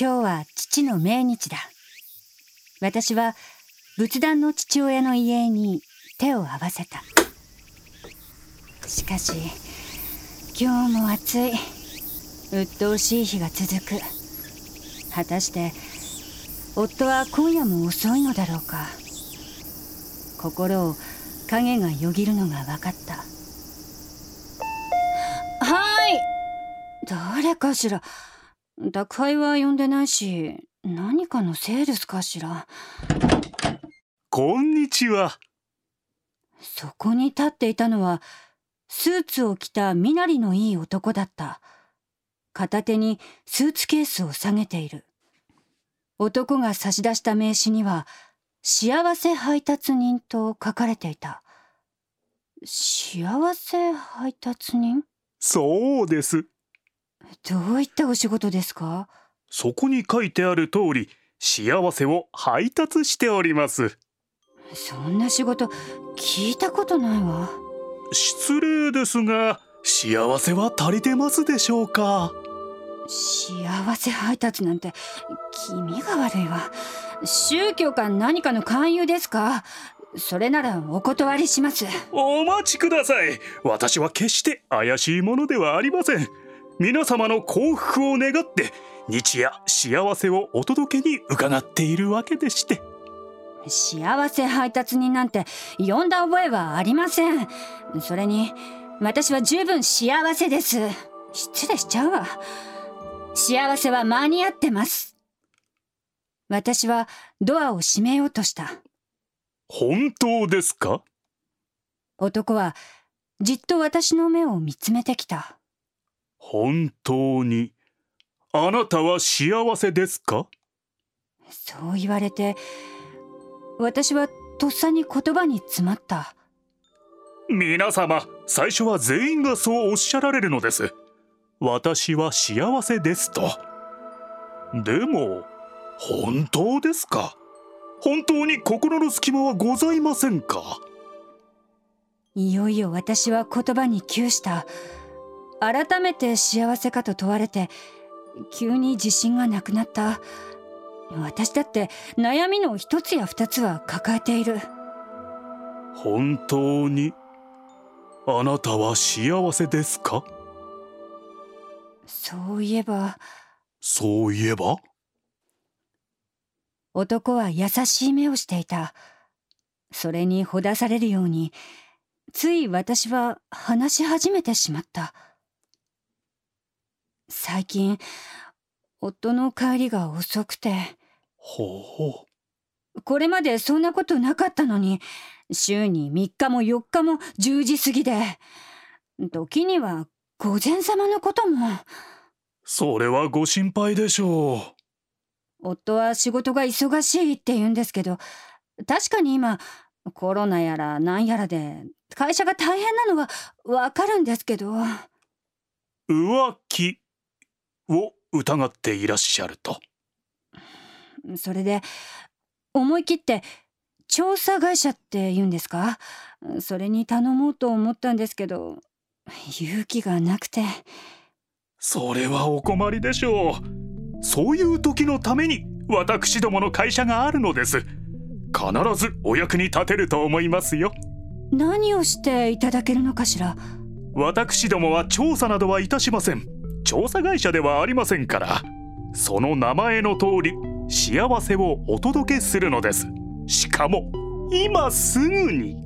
今日は父の命日だ。私は仏壇の父親の家に手を合わせた。しかし、今日も暑い。鬱陶しい日が続く。果たして、夫は今夜も遅いのだろうか。心を影がよぎるのが分かった。はい。誰かしら。宅配は呼んでないし、何かのセールスかしら？こんにちは。そこに立っていたのは、スーツを着た身なりのいい男だった。片手にスーツケースを下げている。男が差し出した名刺には、幸せ配達人と書かれていた。幸せ配達人？そうです。どういったお仕事ですか？そこに書いてある通り、幸せを配達しております。そんな仕事聞いたことないわ。失礼ですが、幸せは足りてますでしょうか？幸せ配達なんて気味が悪いわ。宗教か何かの勧誘ですか？それならお断りします。お待ちください。私は決して怪しいものではありません。皆様の幸福を願って日夜幸せをお届けに伺っているわけでして。幸せ配達人なんて呼んだ覚えはありません。それに私は十分幸せです。失礼しちゃうわ。幸せは間に合ってます。私はドアを閉めようとした。本当ですか？男はじっと私の目を見つめてきた本当にあなたは幸せですか？そう言われて私はとっさに言葉に詰まった。皆様最初は全員がそうおっしゃられるのです。私は幸せですと。でも本当ですか？本当に心の隙間はございませんか？いよいよ私は言葉に窮した改めて幸せかと問われて急に自信がなくなった。私だって悩みの一つや二つは抱えている。本当にあなたは幸せですか？そういえば。そういえば？男は優しい目をしていた。それにほだされるようについ私は話し始めてしまった。最近、夫の帰りが遅くて。ほう。これまでそんなことなかったのに、週に3日も4日も10時過ぎで、時には御前様のことも。それはご心配でしょう。夫は仕事が忙しいって言うんですけど、確かに今、コロナやらなんやらで会社が大変なのはわかるんですけど。浮気を疑っていらっしゃると。それで思い切って調査会社って言うんですか？それに頼もうと思ったんですけど勇気がなくて。それはお困りでしょう。そういう時のために私どもの会社があるのです。必ずお役に立てると思いますよ。何をしていただけるのかしら？私どもは調査などはいたしません調査会社ではありませんからその名前の通り幸せをお届けするのです。しかも今すぐに。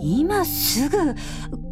今すぐ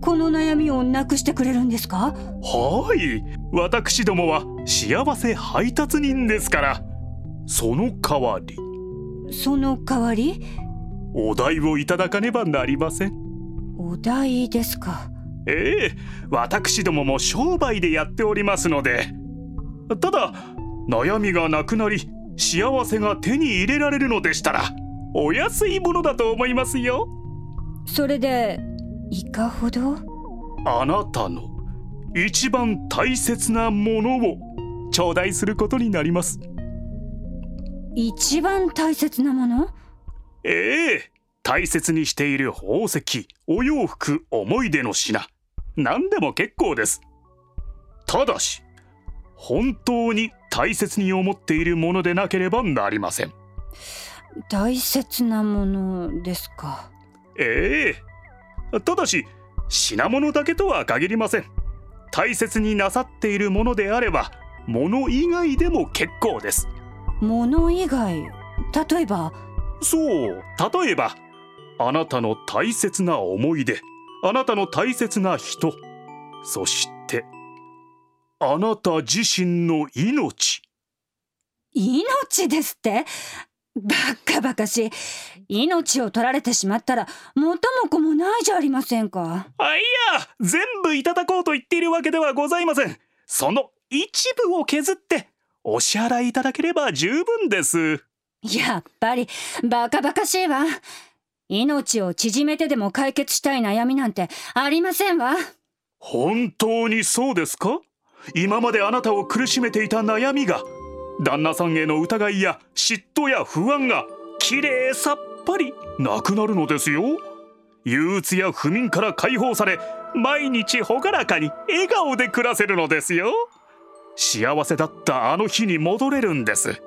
この悩みをなくしてくれるんですか？はい。私どもは幸せ配達人ですから。その代わり。その代わり？お代をいただかねばなりません。お代ですかええ私どもも商売でやっておりますので。ただ悩みがなくなり幸せが手に入れられるのでしたらお安いものだと思いますよ。それでいかほど？あなたの一番大切なものを頂戴することになります。一番大切なもの？ええ大切にしている宝石お洋服思い出の品。何でも結構です。ただし本当に大切に思っているものでなければなりません。大切なものですか？ええ。ただし品物だけとは限りません。大切になさっているものであれば物以外でも結構です。物以外？例えば？そう例えばあなたの大切な思い出。あなたの大切な人。そしてあなた自身の命。命ですって？バカバカしい。命を取られてしまったら元も子もないじゃありませんか。あいや全部いただこうと言っているわけではございません。その一部を削ってお支払いいただければ十分です。やっぱりバカバカしいわ命を縮めてでも解決したい悩みなんてありませんわ。本当にそうですか？今まであなたを苦しめていた悩みが旦那さんへの疑いや嫉妬や不安がきれいさっぱりなくなるのですよ。憂鬱や不眠から解放され毎日朗らかに笑顔で暮らせるのですよ。幸せだったあの日に戻れるんです。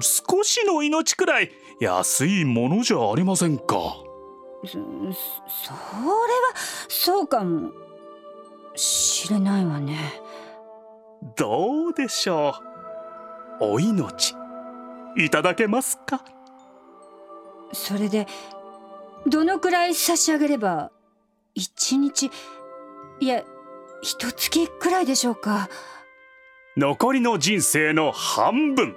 少しの命くらい安いものじゃありませんか？そそれはそうかもしれないわね。どうでしょう？お命いただけますか？それでどのくらい差し上げれば一日いや一月くらいでしょうか？残りの人生の半分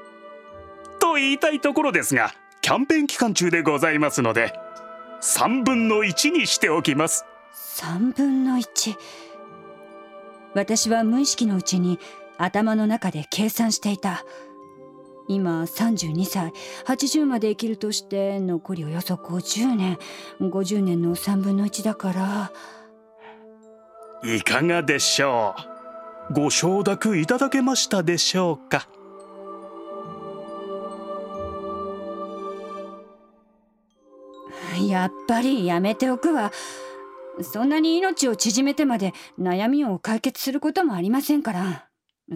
と言いたいところですがキャンペーン期間中でございますので3分の1にしておきます。3分の1私は無意識のうちに頭の中で計算していた。今32歳。80まで生きるとして残りおよそ50年。50年の3分の1だから。いかがでしょう？ご承諾いただけましたでしょうか？やっぱりやめておくわ。そんなに命を縮めてまで悩みを解決することもありませんから。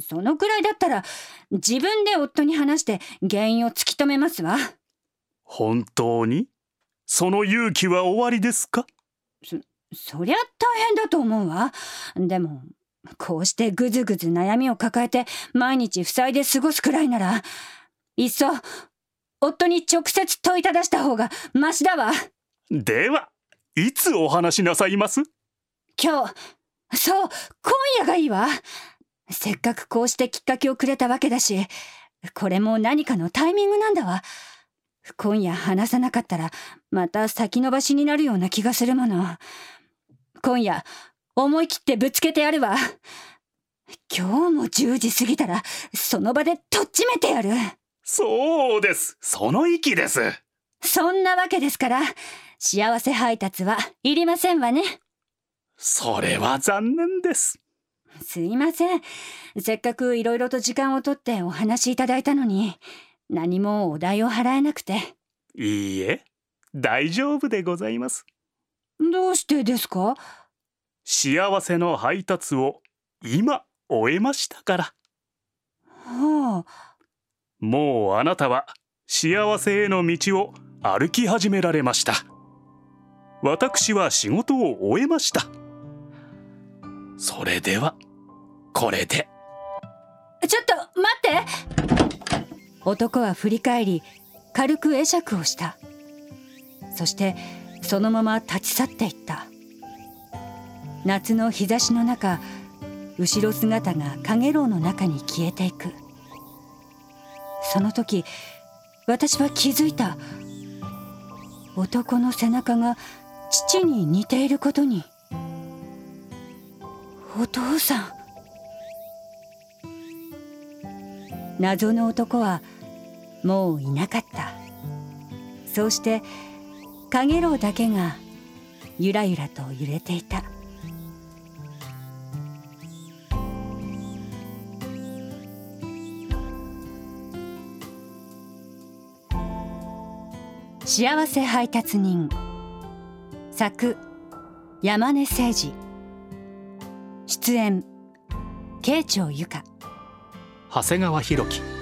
そのくらいだったら自分で夫に話して原因を突き止めますわ。本当に？その勇気は終わりですか？そそりゃ大変だと思うわ。でもこうしてぐずぐず悩みを抱えて毎日塞いで過ごすくらいならいっそ夫に直接問いただした方がマシだわではいつお話しなさいます？今日そう今夜がいいわ。せっかくこうしてきっかけをくれたわけだしこれも何かのタイミングなんだわ。今夜話さなかったらまた先延ばしになるような気がするもの。今夜思い切ってぶつけてやるわ。今日も10時過ぎたらその場でとっちめてやる。そうです。その意気です。そんなわけですから幸せ配達はいりませんわね。それは残念です。すいません。せっかくいろいろと時間をとってお話しいただいたのに何もお代を払えなくて。いいえ大丈夫でございます。どうしてですか？幸せの配達を今終えましたから。はあ。もうあなたは幸せへの道を歩き始められました私は仕事を終えました。それではこれで。ちょっと待って。男は振り返り軽く会釈をした。そしてそのまま立ち去っていった。夏の日差しの中後ろ姿が陽炎の中に消えていく。その時私は気づいた。男の背中が父に似ていることに。お父さん。謎の男はもういなかった。そうしてかげろうだけがゆらゆらと揺れていた。幸せ配達人。作山根誠二出演慶長由香。長谷川博樹。